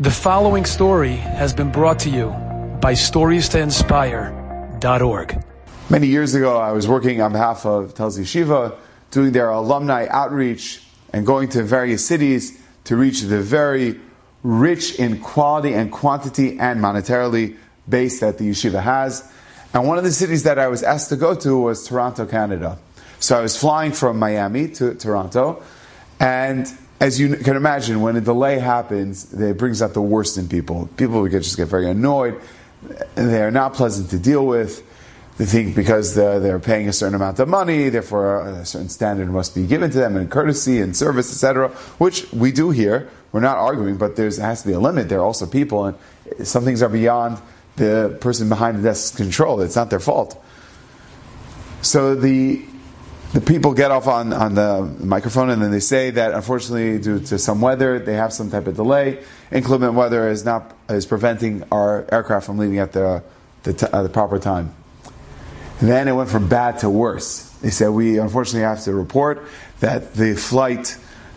The following story has been brought to you by StoriesToInspire.org. Many years ago, I was working on behalf of Telz Yeshiva, doing their alumni outreach and going to various cities to reach the very rich in quality and quantity and monetarily base that the yeshiva has. And one of the cities that I was asked to go to was Toronto, Canada. So I was flying from Miami to Toronto, and as you can imagine, when a delay happens, it brings out the worst in people. People just get very annoyed. They are not pleasant to deal with. They think because they're, they're paying a certain amount of money, therefore uh, a certain standard must be given to them in courtesy and service, etc., which we do here. We're not arguing, but there has to be a limit. There are also people, and some things are beyond the person behind the desk's control. It's not their fault. So the the people get off on, on the microphone and then they say that unfortunately due to some weather they have some type of delay. Inclement weather is not is preventing our aircraft from leaving at the the, t- uh, the proper time. Then it went from bad to worse. They said we unfortunately have to report that the flight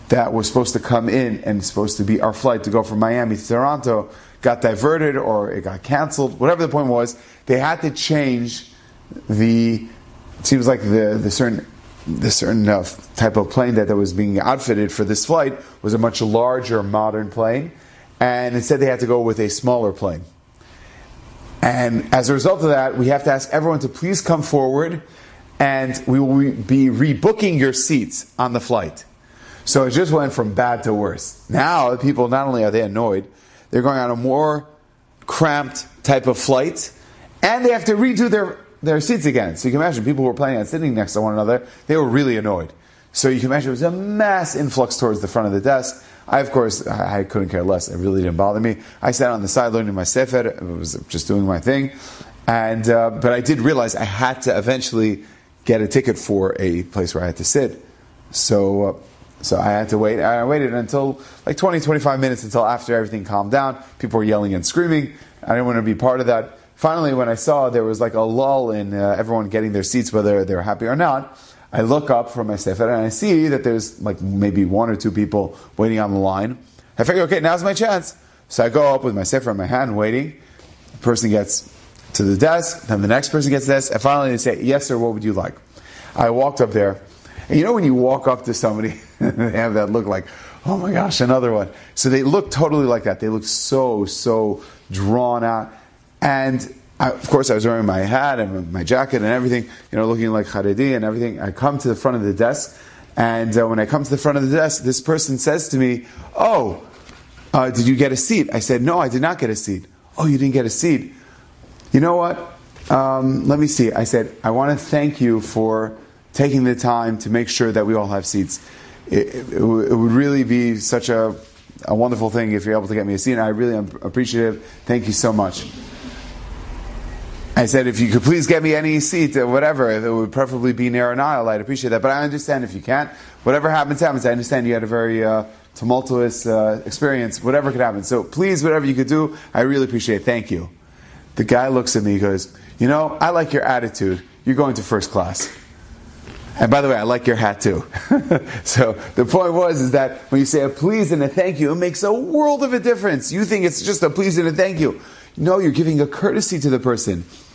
that was supposed to come in and supposed to be our flight to go from Miami to Toronto got diverted or it got canceled whatever the point was. They had to change the it seems like the, the certain the certain uh, type of plane that, that was being outfitted for this flight was a much larger modern plane, and instead they had to go with a smaller plane. And as a result of that, we have to ask everyone to please come forward, and we will be rebooking your seats on the flight. So it just went from bad to worse. Now, people not only are they annoyed, they're going on a more cramped type of flight, and they have to redo their their seats again. So you can imagine people were planning on sitting next to one another, they were really annoyed. So you can imagine it was a mass influx towards the front of the desk. I, of course, I, couldn't care less. It really didn't bother me. I sat on the side learning my sefer. I was just doing my thing. And, uh, but I did realize I had to eventually get a ticket for a place where I had to sit. So, uh, so I had to wait. I waited until like 20, 25 minutes until after everything calmed down. People were yelling and screaming. I didn't want to be part of that. Finally, when I saw there was like a lull in uh, everyone getting their seats, whether they're happy or not, I look up from my sefer and I see that there's like maybe one or two people waiting on the line. I figure, okay, now's my chance. So I go up with my sefer in my hand, waiting. The person gets to the desk, then the next person gets this, and finally they say, "Yes, sir. What would you like?" I walked up there, and you know when you walk up to somebody, they have that look like, "Oh my gosh, another one." So they look totally like that. They look so so drawn out. And I, of course, I was wearing my hat and my jacket and everything, you know, looking like Haredi and everything. I come to the front of the desk, and uh, when I come to the front of the desk, this person says to me, "Oh, uh, did you get a seat?" I said, "No, I did not get a seat." "Oh, you didn't get a seat." You know what? Um, let me see. I said, "I want to thank you for taking the time to make sure that we all have seats. It, it, it would really be such a, a wonderful thing if you're able to get me a seat. And I really am appreciative. Thank you so much." I said, if you could please get me any seat or whatever, it would preferably be near an aisle, I'd appreciate that. But I understand if you can't. Whatever happens, happens. I understand you had a very uh, tumultuous uh, experience. Whatever could happen. So please, whatever you could do, I really appreciate it. Thank you. The guy looks at me and goes, you know, I like your attitude. You're going to first class. And by the way, I like your hat too. so the point was is that when you say a please and a thank you, it makes a world of a difference. You think it's just a please and a thank you. No, you're giving a courtesy to the person.